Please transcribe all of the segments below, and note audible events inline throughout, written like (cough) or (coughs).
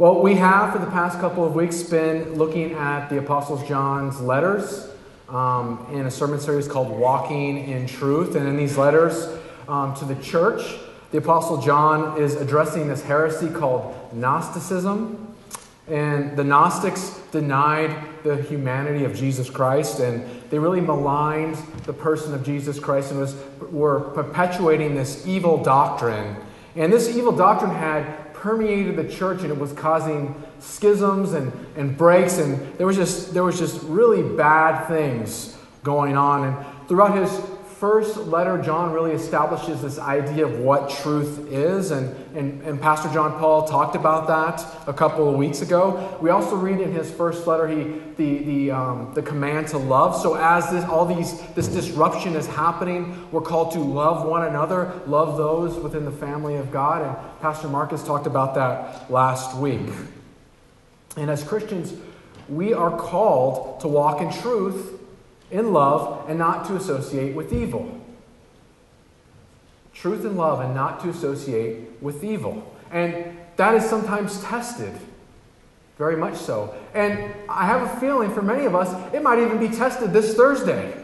Well, we have for the past couple of weeks been looking at the Apostle John's letters um, in a sermon series called Walking in Truth. And in these letters um, to the church, the Apostle John is addressing this heresy called Gnosticism. And the Gnostics denied the humanity of Jesus Christ, and they really maligned the person of Jesus Christ and was, were perpetuating this evil doctrine. And this evil doctrine had permeated the church, and it was causing schisms and, and breaks, and there was, just, there was just really bad things going on. And throughout his first letter, John really establishes this idea of what truth is, and, and, and Pastor John Paul talked about that a couple of weeks ago. We also read in his first letter he, the, the, um, the command to love. So, as this, all these, this disruption is happening, we're called to love one another, love those within the family of God, and Pastor Marcus talked about that last week. And as Christians, we are called to walk in truth in love and not to associate with evil. Truth and love and not to associate with evil. And that is sometimes tested. Very much so. And I have a feeling for many of us, it might even be tested this Thursday.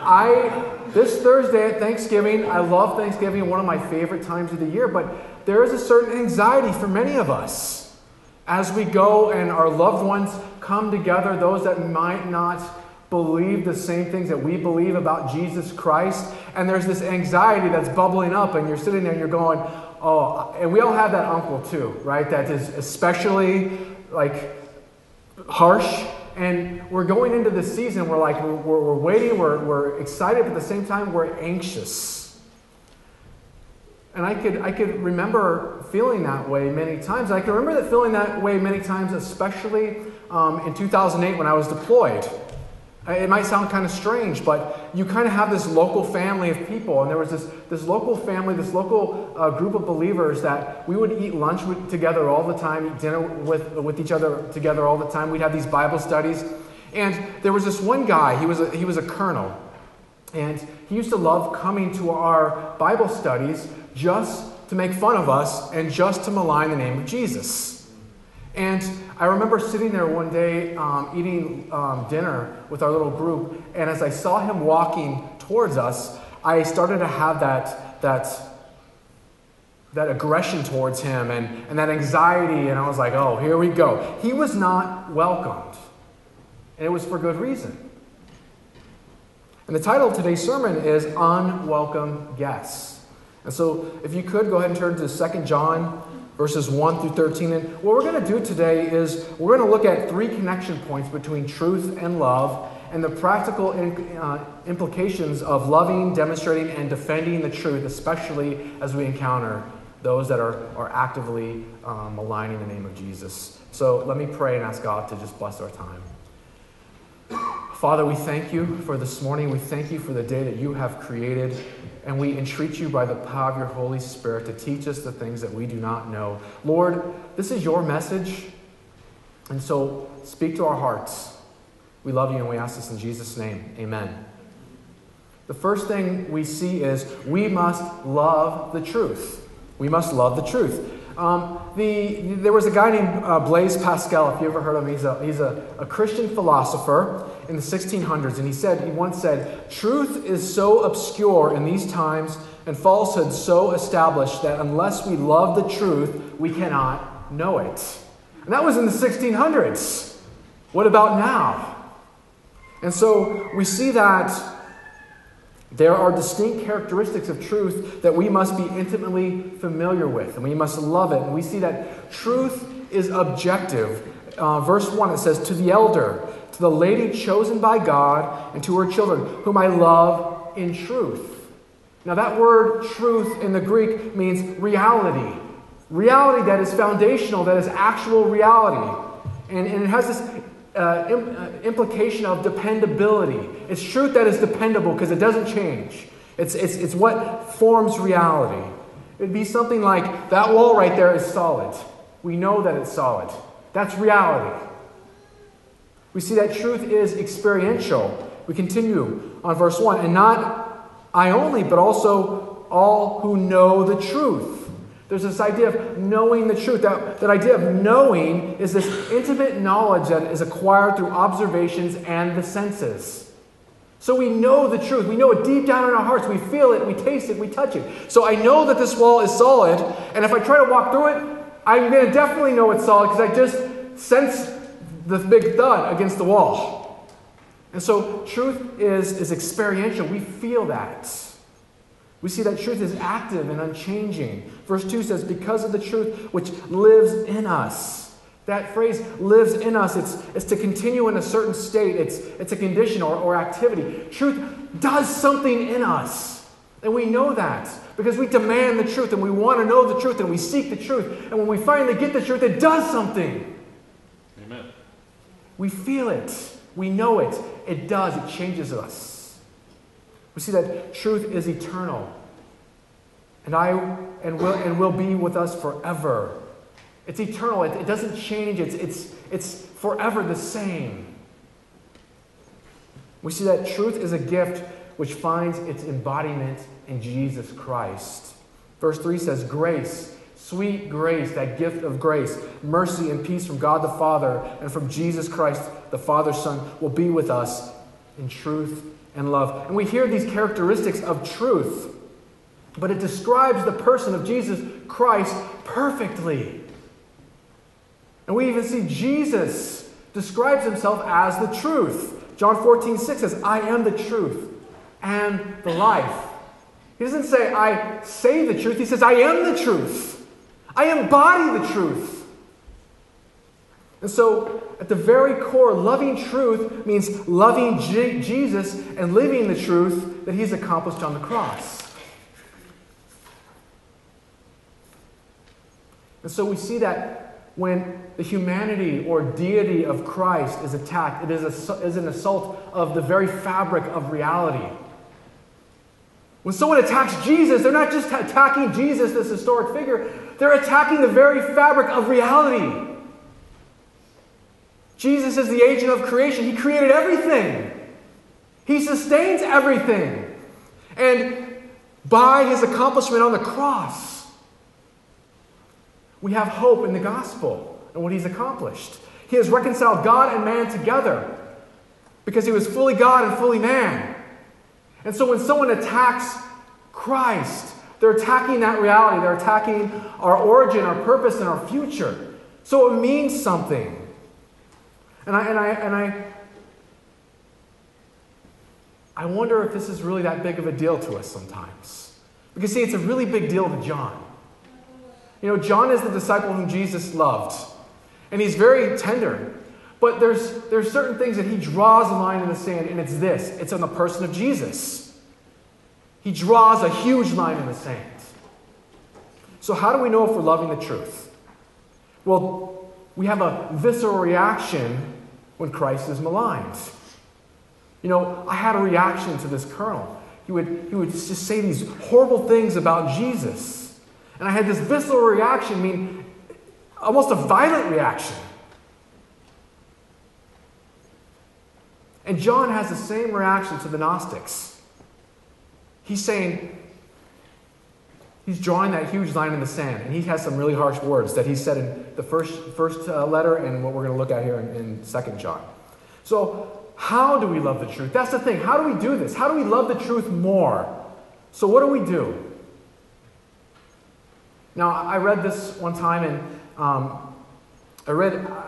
I this Thursday at Thanksgiving, I love Thanksgiving, one of my favorite times of the year, but there is a certain anxiety for many of us as we go and our loved ones come together, those that might not believe the same things that we believe about Jesus Christ. And there's this anxiety that's bubbling up, and you're sitting there and you're going, oh, and we all have that uncle too, right? That is especially like harsh. And we're going into the season, we're like, we're, we're waiting, we're, we're excited, but at the same time, we're anxious. And I could, I could remember feeling that way many times. I can remember that feeling that way many times, especially um, in 2008 when I was deployed. It might sound kind of strange, but you kind of have this local family of people. And there was this, this local family, this local uh, group of believers that we would eat lunch with, together all the time, eat dinner with, with each other together all the time. We'd have these Bible studies. And there was this one guy, he was a, he was a colonel. And he used to love coming to our Bible studies just to make fun of us and just to malign the name of Jesus. And I remember sitting there one day um, eating um, dinner with our little group, and as I saw him walking towards us, I started to have that, that, that aggression towards him and, and that anxiety, and I was like, oh, here we go. He was not welcomed, and it was for good reason. And the title of today's sermon is Unwelcome Guests. And so, if you could, go ahead and turn to 2 John verses 1 through 13. And what we're going to do today is we're going to look at three connection points between truth and love and the practical in, uh, implications of loving, demonstrating, and defending the truth, especially as we encounter those that are, are actively um, maligning the name of Jesus. So let me pray and ask God to just bless our time. Father, we thank you for this morning. We thank you for the day that you have created. And we entreat you by the power of your Holy Spirit to teach us the things that we do not know. Lord, this is your message. And so speak to our hearts. We love you and we ask this in Jesus' name. Amen. The first thing we see is we must love the truth. We must love the truth. Um, the, there was a guy named uh, Blaise Pascal, if you ever heard of him. He's, a, he's a, a Christian philosopher in the 1600s, and he said, he once said, Truth is so obscure in these times and falsehood so established that unless we love the truth, we cannot know it. And that was in the 1600s. What about now? And so we see that there are distinct characteristics of truth that we must be intimately familiar with, and we must love it. And we see that truth is objective. Uh, verse 1, it says, To the elder, to the lady chosen by God, and to her children, whom I love in truth. Now, that word truth in the Greek means reality. Reality that is foundational, that is actual reality. And, and it has this uh, Im- uh, implication of dependability. It's truth that is dependable because it doesn't change. It's, it's, it's what forms reality. It'd be something like that wall right there is solid. We know that it's solid. That's reality. We see that truth is experiential. We continue on verse 1 and not I only, but also all who know the truth. There's this idea of knowing the truth. That, that idea of knowing is this intimate knowledge that is acquired through observations and the senses. So we know the truth. We know it deep down in our hearts. We feel it, we taste it, we touch it. So I know that this wall is solid, and if I try to walk through it, I'm going to definitely know it's solid because I just sense the big thud against the wall. And so truth is, is experiential. We feel that. We see that truth is active and unchanging. Verse 2 says, Because of the truth which lives in us. That phrase lives in us. It's, it's to continue in a certain state, it's, it's a condition or, or activity. Truth does something in us. And we know that because we demand the truth and we want to know the truth and we seek the truth. And when we finally get the truth, it does something. Amen. We feel it, we know it. It does, it changes us. We see that truth is eternal. And I and will and will be with us forever. It's eternal. It, it doesn't change. It's, it's, it's forever the same. We see that truth is a gift which finds its embodiment in Jesus Christ. Verse 3 says, Grace, sweet grace, that gift of grace, mercy and peace from God the Father and from Jesus Christ, the Father's Son, will be with us in truth and love. And we hear these characteristics of truth, but it describes the person of Jesus Christ perfectly. And we even see Jesus describes himself as the truth. John 14, 6 says, I am the truth and the life. He doesn't say, I say the truth. He says, I am the truth. I embody the truth. And so, at the very core, loving truth means loving Jesus and living the truth that he's accomplished on the cross. And so we see that when the humanity or deity of Christ is attacked, it is, a, is an assault of the very fabric of reality. When someone attacks Jesus, they're not just attacking Jesus, this historic figure, they're attacking the very fabric of reality. Jesus is the agent of creation. He created everything, He sustains everything. And by His accomplishment on the cross, we have hope in the gospel and what He's accomplished. He has reconciled God and man together because He was fully God and fully man. And so when someone attacks Christ, they're attacking that reality. They're attacking our origin, our purpose, and our future. So it means something. And I, and I, and I, I wonder if this is really that big of a deal to us sometimes. Because, see, it's a really big deal to John. You know, John is the disciple whom Jesus loved, and he's very tender. But there's, there's certain things that he draws a line in the sand, and it's this it's on the person of Jesus. He draws a huge line in the sand. So, how do we know if we're loving the truth? Well, we have a visceral reaction when Christ is maligned. You know, I had a reaction to this colonel. He would, he would just say these horrible things about Jesus. And I had this visceral reaction, I mean, almost a violent reaction. And John has the same reaction to the Gnostics. He's saying, he's drawing that huge line in the sand, and he has some really harsh words that he said in the first, first uh, letter and what we're going to look at here in, in 2 John. So, how do we love the truth? That's the thing. How do we do this? How do we love the truth more? So, what do we do? Now, I read this one time, and um, I read uh,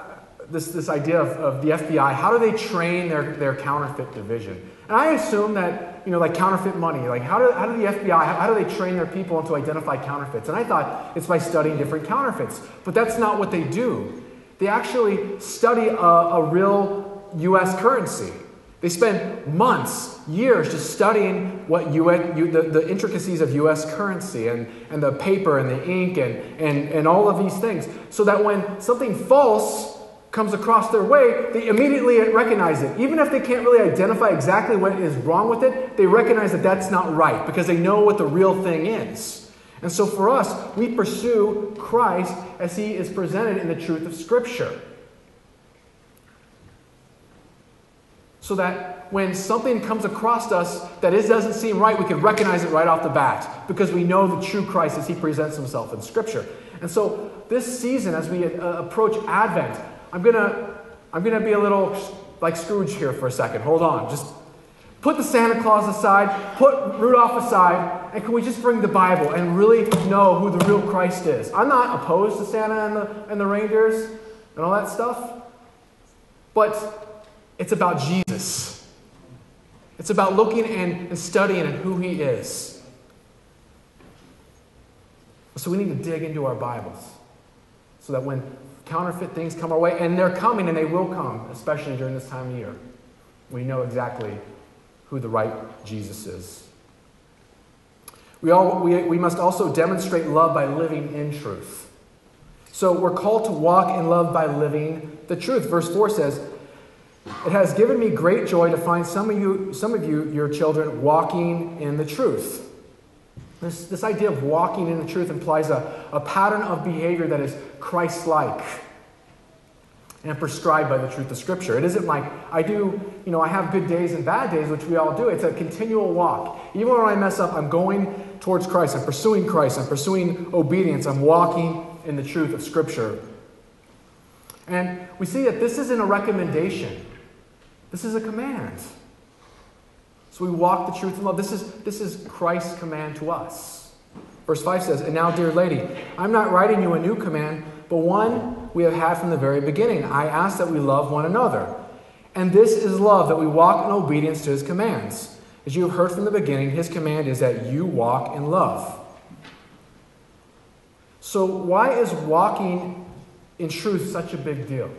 this, this idea of, of the FBI. How do they train their, their counterfeit division? And I assume that, you know, like counterfeit money, like how do, how do the FBI, how, how do they train their people to identify counterfeits? And I thought it's by studying different counterfeits. But that's not what they do. They actually study a, a real US currency. They spend months, years just studying what UN, the, the intricacies of US currency and, and the paper and the ink and, and, and all of these things. So that when something false comes across their way, they immediately recognize it. Even if they can't really identify exactly what is wrong with it, they recognize that that's not right because they know what the real thing is. And so for us, we pursue Christ as he is presented in the truth of Scripture. So that when something comes across us that it doesn't seem right, we can recognize it right off the bat because we know the true Christ as he presents himself in Scripture. And so, this season, as we uh, approach Advent, I'm gonna, I'm gonna be a little like Scrooge here for a second. Hold on, just put the Santa Claus aside, put Rudolph aside, and can we just bring the Bible and really know who the real Christ is? I'm not opposed to Santa and the, and the reindeers and all that stuff, but it's about Jesus. It's about looking and, studying and who he is. So we need to dig into our Bibles so that when counterfeit things come our way, and they're coming and they will come, especially during this time of year, we know exactly who the right Jesus is. We, all, we, we must also demonstrate love by living in truth. So we're called to walk in love by living the truth. Verse 4 says, it has given me great joy to find some of you, some of you, your children, walking in the truth. This, this idea of walking in the truth implies a, a pattern of behavior that is Christ like and prescribed by the truth of Scripture. It isn't like I do, you know, I have good days and bad days, which we all do. It's a continual walk. Even when I mess up, I'm going towards Christ. I'm pursuing Christ. I'm pursuing obedience. I'm walking in the truth of Scripture. And we see that this isn't a recommendation. This is a command. So we walk the truth in love. This is, this is Christ's command to us. Verse 5 says, And now, dear lady, I'm not writing you a new command, but one we have had from the very beginning. I ask that we love one another. And this is love, that we walk in obedience to his commands. As you have heard from the beginning, his command is that you walk in love. So, why is walking in truth such a big deal?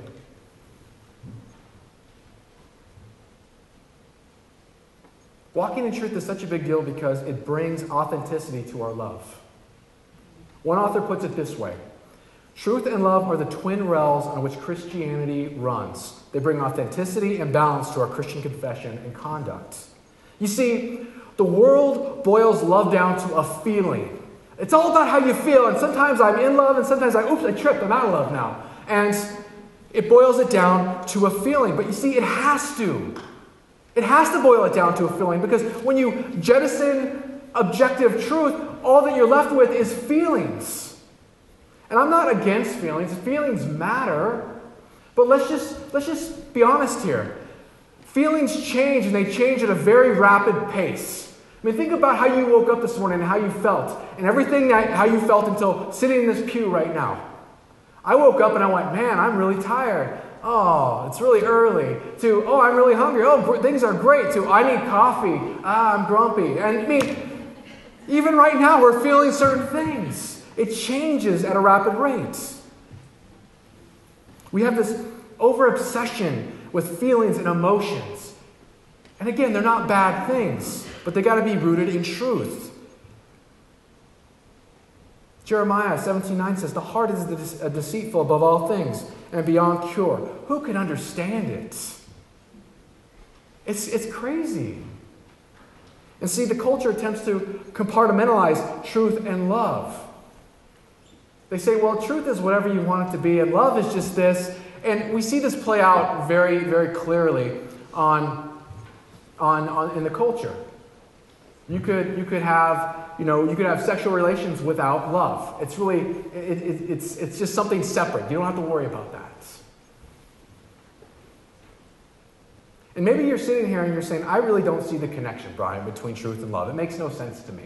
Walking in truth is such a big deal because it brings authenticity to our love. One author puts it this way Truth and love are the twin rails on which Christianity runs. They bring authenticity and balance to our Christian confession and conduct. You see, the world boils love down to a feeling. It's all about how you feel, and sometimes I'm in love, and sometimes I, oops, I tripped, I'm out of love now. And it boils it down to a feeling. But you see, it has to. It has to boil it down to a feeling because when you jettison objective truth, all that you're left with is feelings. And I'm not against feelings. Feelings matter. But let's just let's just be honest here. Feelings change and they change at a very rapid pace. I mean, think about how you woke up this morning and how you felt, and everything that how you felt until sitting in this pew right now. I woke up and I went, man, I'm really tired oh, it's really early, to, oh, I'm really hungry, oh, things are great, to, I need coffee, ah, I'm grumpy. And I mean, even right now, we're feeling certain things. It changes at a rapid rate. We have this over obsession with feelings and emotions. And again, they're not bad things, but they got to be rooted in truth. Jeremiah 17:9 says, "The heart is deceitful above all things and beyond cure. Who can understand it? It's, it's crazy. And see, the culture attempts to compartmentalize truth and love. They say, well, truth is whatever you want it to be, and love is just this. And we see this play out very, very clearly on, on, on in the culture. You could, you could have, you know, you could have sexual relations without love. It's really, it, it, it's, it's just something separate. You don't have to worry about that. And maybe you're sitting here and you're saying, I really don't see the connection, Brian, between truth and love. It makes no sense to me.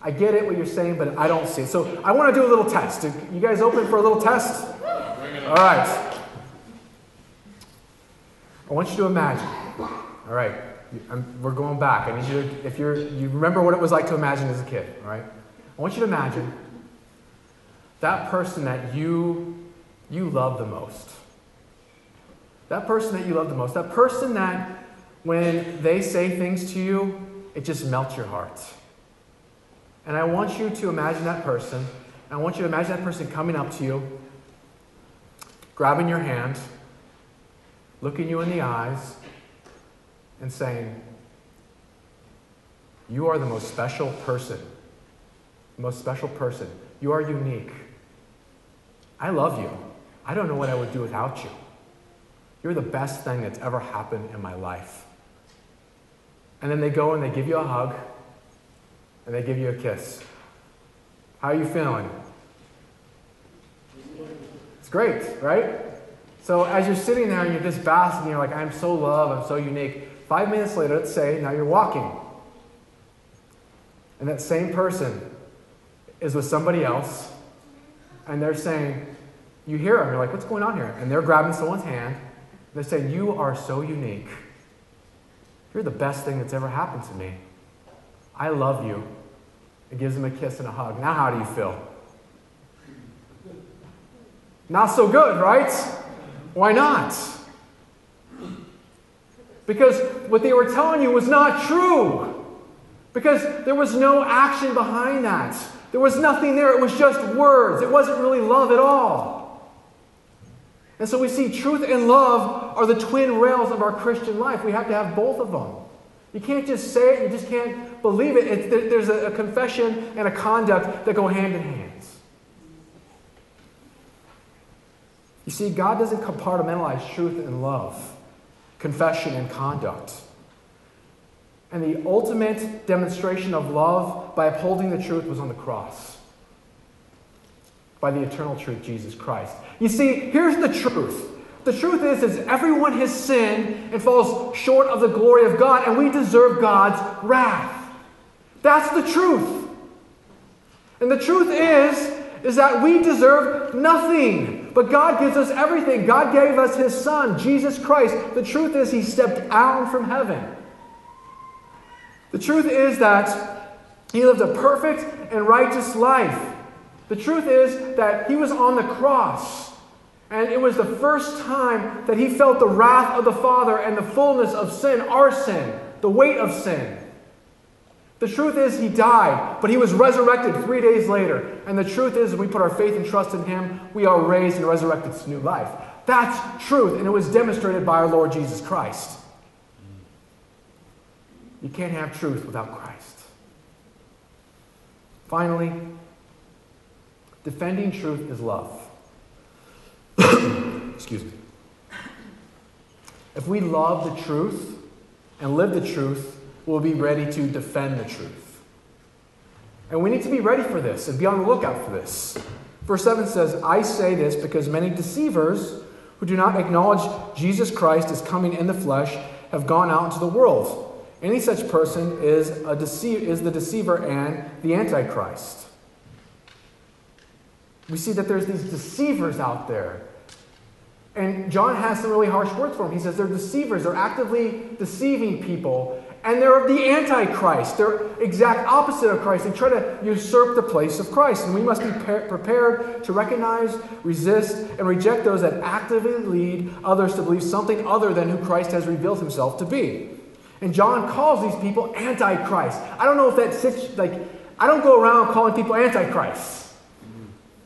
I get it, what you're saying, but I don't see it. So I want to do a little test. You guys open for a little test? All right. I want you to imagine. All right. I'm, we're going back. I need you to, if you're, you remember what it was like to imagine as a kid, all right? I want you to imagine that person that you, you love the most. That person that you love the most. That person that when they say things to you, it just melts your heart. And I want you to imagine that person. I want you to imagine that person coming up to you, grabbing your hand, looking you in the eyes, and saying, You are the most special person. Most special person. You are unique. I love you. I don't know what I would do without you. You're the best thing that's ever happened in my life. and then they go and they give you a hug and they give you a kiss. How are you feeling? It's great, right? So as you're sitting there and you're just basking, you're like, I'm so loved, I'm so unique. Five minutes later, let's say, now you're walking. And that same person is with somebody else, and they're saying, You hear them, you're like, What's going on here? And they're grabbing someone's hand, they're saying, You are so unique. You're the best thing that's ever happened to me. I love you. It gives them a kiss and a hug. Now, how do you feel? Not so good, right? Why not? Because what they were telling you was not true. Because there was no action behind that. There was nothing there. It was just words. It wasn't really love at all. And so we see truth and love are the twin rails of our Christian life. We have to have both of them. You can't just say it, you just can't believe it. There's a confession and a conduct that go hand in hand. You see, God doesn't compartmentalize truth and love, confession and conduct. And the ultimate demonstration of love by upholding the truth was on the cross. By the eternal truth, Jesus Christ. You see, here's the truth. The truth is, is everyone has sinned and falls short of the glory of God, and we deserve God's wrath. That's the truth. And the truth is, is that we deserve nothing. But God gives us everything. God gave us His Son, Jesus Christ. The truth is, He stepped down from heaven. The truth is that He lived a perfect and righteous life. The truth is that He was on the cross. And it was the first time that He felt the wrath of the Father and the fullness of sin, our sin, the weight of sin. The truth is, he died, but he was resurrected three days later. And the truth is, we put our faith and trust in him, we are raised and resurrected to new life. That's truth, and it was demonstrated by our Lord Jesus Christ. You can't have truth without Christ. Finally, defending truth is love. (coughs) Excuse me. If we love the truth and live the truth, will be ready to defend the truth. And we need to be ready for this and be on the lookout for this. Verse 7 says, I say this because many deceivers who do not acknowledge Jesus Christ as coming in the flesh have gone out into the world. Any such person is, a deceiver, is the deceiver and the antichrist. We see that there's these deceivers out there. And John has some really harsh words for them. He says they're deceivers. They're actively deceiving people and they're of the Antichrist. They're exact opposite of Christ. They try to usurp the place of Christ. And we must be prepared to recognize, resist, and reject those that actively lead others to believe something other than who Christ has revealed himself to be. And John calls these people Antichrist. I don't know if that's like, I don't go around calling people Antichrist.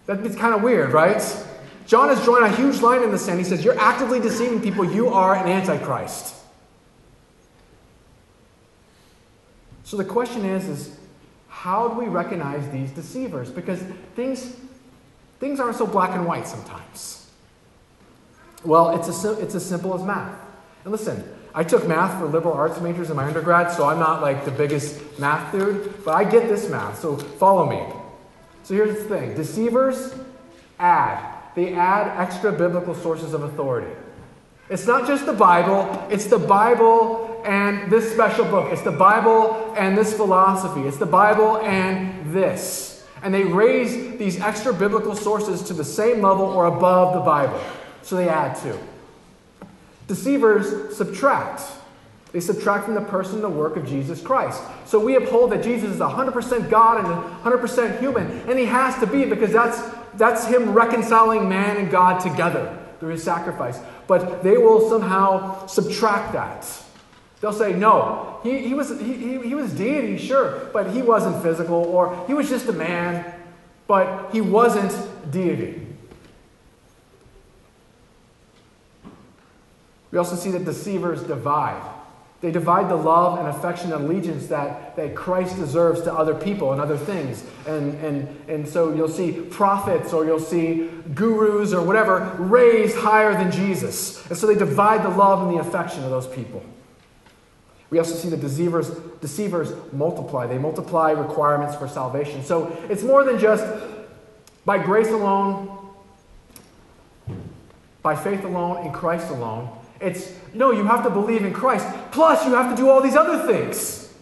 That's kind of weird, right? John has drawn a huge line in the sand. He says, You're actively deceiving people. You are an Antichrist. So the question is, is how do we recognize these deceivers? Because things, things aren't so black and white sometimes. Well, it's, a, it's as simple as math. And listen, I took math for liberal arts majors in my undergrad, so I'm not like the biggest math dude, but I get this math, so follow me. So here's the thing deceivers add, they add extra biblical sources of authority. It's not just the Bible, it's the Bible and this special book. It's the Bible and this philosophy. It's the Bible and this. And they raise these extra biblical sources to the same level or above the Bible. So they add to. Deceivers subtract. They subtract from the person the work of Jesus Christ. So we uphold that Jesus is 100% God and 100% human. And he has to be because that's, that's him reconciling man and God together through his sacrifice. But they will somehow subtract that. They'll say, no, he, he, was, he, he, he was deity, sure, but he wasn't physical, or he was just a man, but he wasn't deity. We also see that deceivers divide. They divide the love and affection and allegiance that, that Christ deserves to other people and other things. And, and, and so you'll see prophets or you'll see gurus or whatever raised higher than Jesus. And so they divide the love and the affection of those people. We also see the deceivers, deceivers multiply. They multiply requirements for salvation. So it's more than just by grace alone, by faith alone, in Christ alone. It's no, you have to believe in Christ. Plus, you have to do all these other things.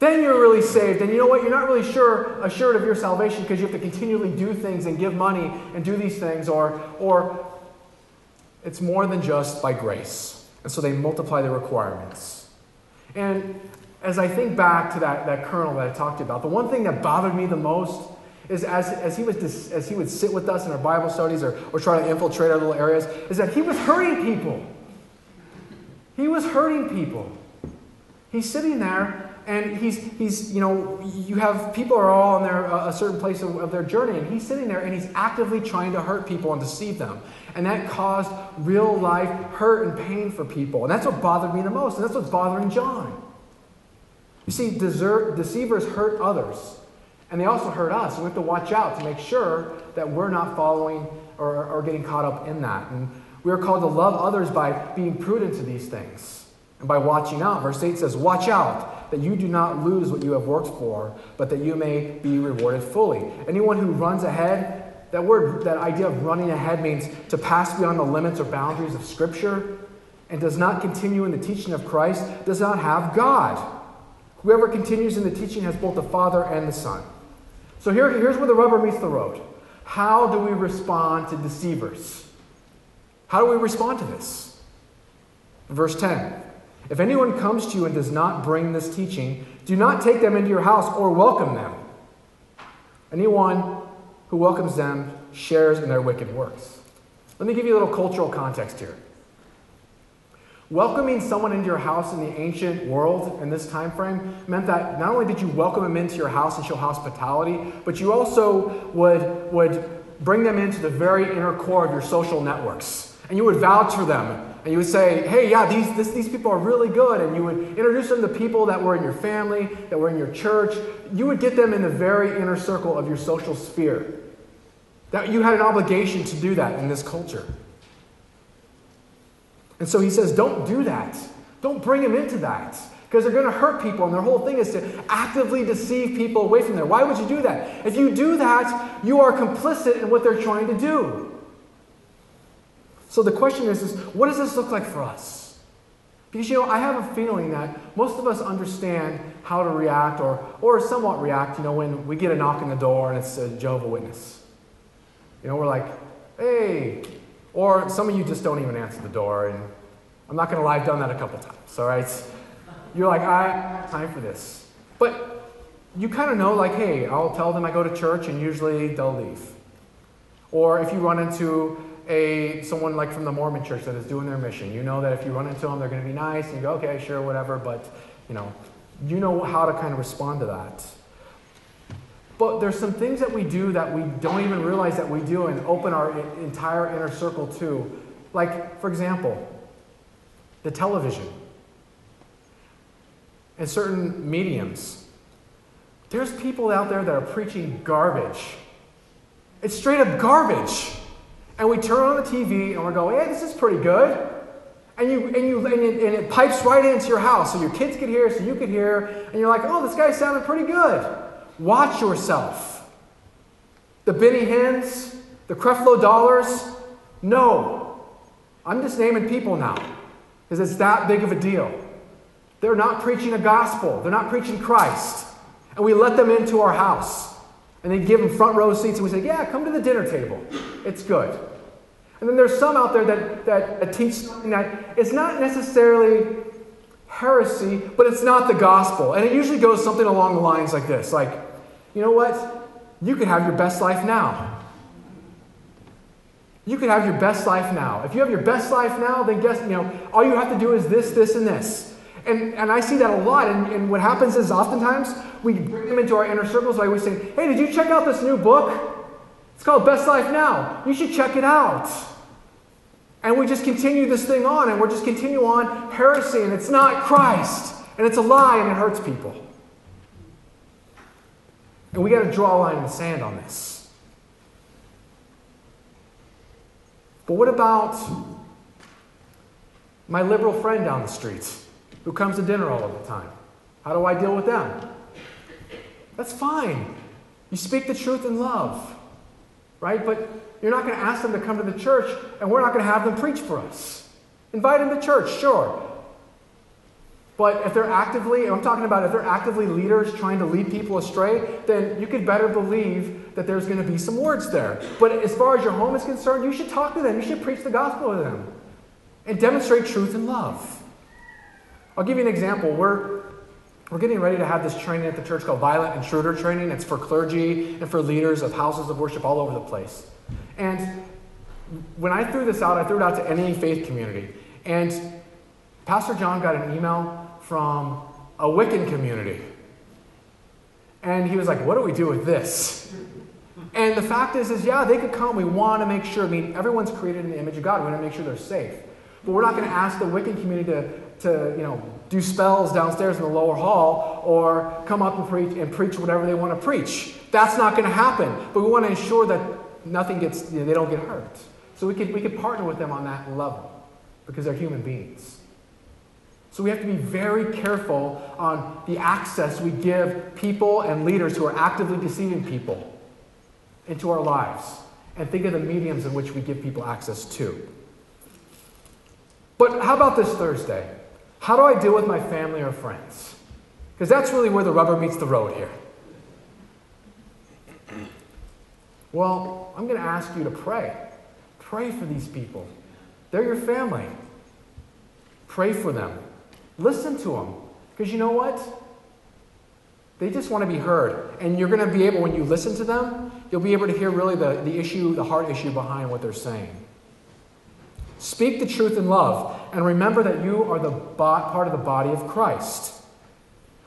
Then you're really saved. And you know what? You're not really sure assured of your salvation because you have to continually do things and give money and do these things, or, or it's more than just by grace. And so they multiply the requirements. And as I think back to that, that colonel that I talked about, the one thing that bothered me the most is as, as, he, was, as he would sit with us in our Bible studies or, or try to infiltrate our little areas, is that he was hurting people. He was hurting people. He's sitting there and he's, he's, you know, you have people are all on their, uh, a certain place of, of, their journey, and he's sitting there and he's actively trying to hurt people and deceive them. And that caused real life hurt and pain for people. And that's what bothered me the most, and that's what's bothering John. You see, desert, deceivers hurt others, and they also hurt us. We have to watch out to make sure that we're not following or, or getting caught up in that. And we are called to love others by being prudent to these things and by watching out. Verse 8 says, Watch out that you do not lose what you have worked for, but that you may be rewarded fully. Anyone who runs ahead, that word, that idea of running ahead means to pass beyond the limits or boundaries of Scripture and does not continue in the teaching of Christ does not have God. Whoever continues in the teaching has both the Father and the Son. So here, here's where the rubber meets the road. How do we respond to deceivers? How do we respond to this? Verse 10 if anyone comes to you and does not bring this teaching, do not take them into your house or welcome them. Anyone who welcomes them shares in their wicked works. Let me give you a little cultural context here. Welcoming someone into your house in the ancient world in this time frame meant that not only did you welcome them into your house and show hospitality, but you also would, would bring them into the very inner core of your social networks. And you would vouch for them and you would say, hey, yeah, these, this, these people are really good. And you would introduce them to people that were in your family, that were in your church. You would get them in the very inner circle of your social sphere. That you had an obligation to do that in this culture. And so he says, don't do that. Don't bring them into that. Because they're going to hurt people, and their whole thing is to actively deceive people away from there. Why would you do that? If you do that, you are complicit in what they're trying to do. So the question is, is what does this look like for us? Because, you know, I have a feeling that most of us understand how to react or, or somewhat react, you know, when we get a knock on the door and it's a Jehovah Witness. You know, we're like, hey, or some of you just don't even answer the door. And I'm not to lie, I've done that a couple times, all right? You're like, I have time for this. But you kind of know, like, hey, I'll tell them I go to church and usually they'll leave. Or if you run into a someone like from the Mormon church that is doing their mission. You know that if you run into them, they're to be nice, and you go, okay, sure, whatever, but you know, you know how to kind of respond to that. But there's some things that we do that we don't even realize that we do and open our entire inner circle to. Like, for example, the television and certain mediums. There's people out there that are preaching garbage. It's straight up garbage and we turn on the TV and we're going, hey, this is pretty good. And you and you and it, and it pipes right into your house, so your kids could hear, so you could hear, and you're like, oh, this guy sounded pretty good. Watch yourself. The Benny Hinns, the Creflo Dollars, no. I'm just naming people now, because it's that big of a deal. They're not preaching a gospel. They're not preaching Christ. And we let them into our house. And they give them front row seats, and we say, yeah, come to the dinner table. It's good. And then there's some out there that, that, teach something that is not necessarily heresy, but it's not the gospel. And it usually goes something along the lines like this like, you know what? You could have your best life now. You could have your best life now. If you have your best life now, then guess, you know, all you have to do is this, this, and this. And, and I see that a lot. And, and what happens is oftentimes we bring them into our inner circles by we say, hey, did you check out this new book? It's called Best Life Now. You should check it out. And we just continue this thing on, and we're just continue on heresy, and it's not Christ, and it's a lie, and it hurts people. And we got to draw a line in the sand on this. But what about my liberal friend down the street? who comes to dinner all of the time. How do I deal with them? That's fine. You speak the truth in love, right? But you're not going to ask them to come to the church, and we're not going to have them preach for us. Invite them to church, sure. But if they're actively, I'm talking about if they're actively leaders trying to lead people astray, then you could better believe that there's going to be some words there. But as far as your home is concerned, you should talk to them. You should preach the gospel to them and demonstrate truth and love. I'll give you an example. We're, we're getting ready to have this training at the church called Violent Intruder Training. It's for clergy and for leaders of houses of worship all over the place. And when I threw this out, I threw it out to any faith community. And Pastor John got an email from a Wiccan community. And he was like, What do we do with this? And the fact is, is yeah, they could come. We want to make sure. I mean, everyone's created in the image of God. We want to make sure they're safe. But we're not going to ask the Wiccan community to, to, you know, do spells downstairs in the lower hall or come up and preach and preach whatever they want to preach. That's not going to happen. But we want to ensure that nothing gets, you know, they don't get hurt. So we could, we could partner with them on that level because they're human beings. So we have to be very careful on the access we give people and leaders who are actively deceiving people into our lives and think of the mediums in which we give people access to. But how about this Thursday? How do I deal with my family or friends? Because that's really where the rubber meets the road here. Well, I'm going to ask you to pray. Pray for these people. They're your family. Pray for them. Listen to them. Because you know what? They just want to be heard. And you're going to be able, when you listen to them, you'll be able to hear really the, the issue, the heart issue behind what they're saying. Speak the truth in love. And remember that you are the part of the body of Christ.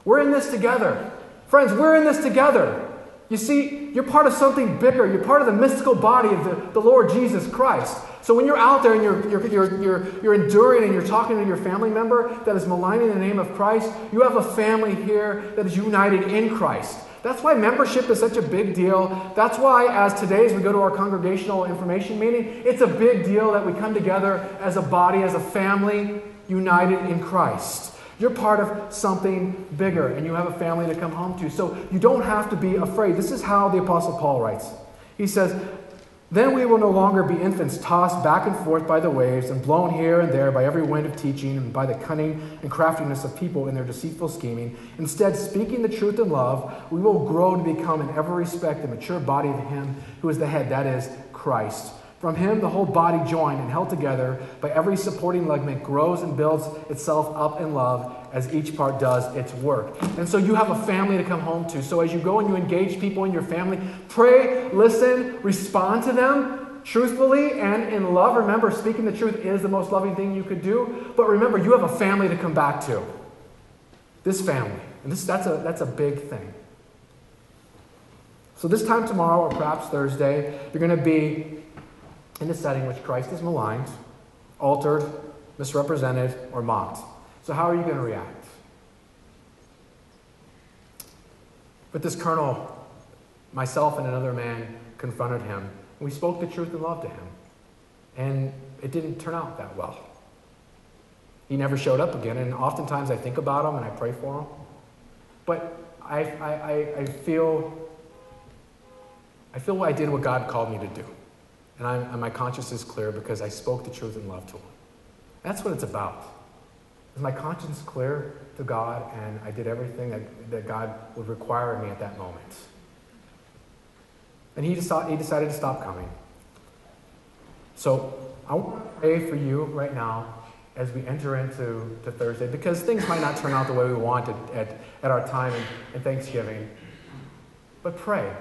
We're in this together. Friends, we're in this together. You see, you're part of something bigger. You're part of the mystical body of the, the Lord Jesus Christ. So when you're out there and you're, you're, you're, you're, you're enduring and you're talking to your family member that is maligning the name of Christ, you have a family here that is united in Christ. That's why membership is such a big deal. That's why, as today, as we go to our congregational information meeting, it's a big deal that we come together as a body, as a family, united in Christ. You're part of something bigger, and you have a family to come home to. So you don't have to be afraid. This is how the Apostle Paul writes. He says, Then we will no longer be infants tossed back and forth by the waves and blown here and there by every wind of teaching and by the cunning and craftiness of people in their deceitful scheming. Instead, speaking the truth in love, we will grow to become in every respect the mature body of Him who is the head, that is, Christ. From him, the whole body, joined and held together by every supporting ligament, grows and builds itself up in love as each part does its work. And so you have a family to come home to. So as you go and you engage people in your family, pray, listen, respond to them truthfully and in love. Remember, speaking the truth is the most loving thing you could do. But remember, you have a family to come back to. This family. And this, that's, a, that's a big thing. So, this time tomorrow, or perhaps Thursday, you're going to be in a setting which Christ is maligned, altered, misrepresented, or mocked. So, how are you going to react? But this colonel, myself and another man, confronted him. We spoke the truth and love to him. And it didn't turn out that well. He never showed up again, and oftentimes I think about him and I pray for him. But I, I, I, feel I feel I did what God called me to do. And, and my conscience is clear because I spoke the truth in love to him. That's what it's about. Is my conscience clear to God and I did everything that, that God would require of me at that moment? And he, decided, he decided to stop coming. So I want to pray for you right now as we enter into to Thursday because things might not turn out the way we want at, at, at our time in Thanksgiving. But pray.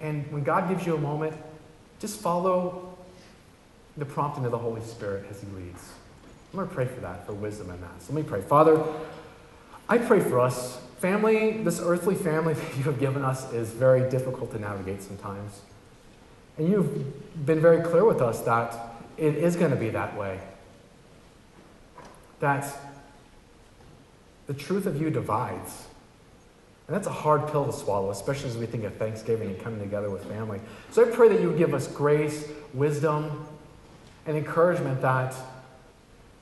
And when God gives you a moment, just follow the prompting of the Holy Spirit as He leads. I'm going to pray for that, for wisdom in that. So let me pray. Father, I pray for us. Family, this earthly family (laughs) that you have given us is very difficult to navigate sometimes. And you've been very clear with us that it is going to be that way. That the truth of you divides. And that's a hard pill to swallow, especially as we think of Thanksgiving and coming together with family. So I pray that you would give us grace, wisdom, and encouragement that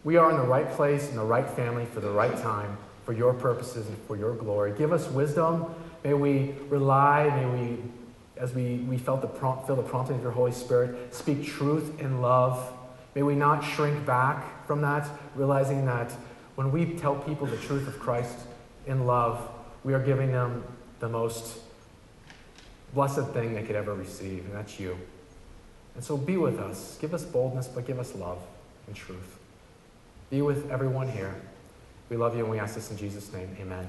we are in the right place, in the right family, for the right time, for your purposes and for your glory. Give us wisdom. May we rely, may we, as we, we felt the prompt, feel the prompting of your Holy Spirit, speak truth in love. May we not shrink back from that, realizing that when we tell people the truth of Christ in love, we are giving them the most blessed thing they could ever receive, and that's you. And so be with us. Give us boldness, but give us love and truth. Be with everyone here. We love you and we ask this in Jesus' name. Amen.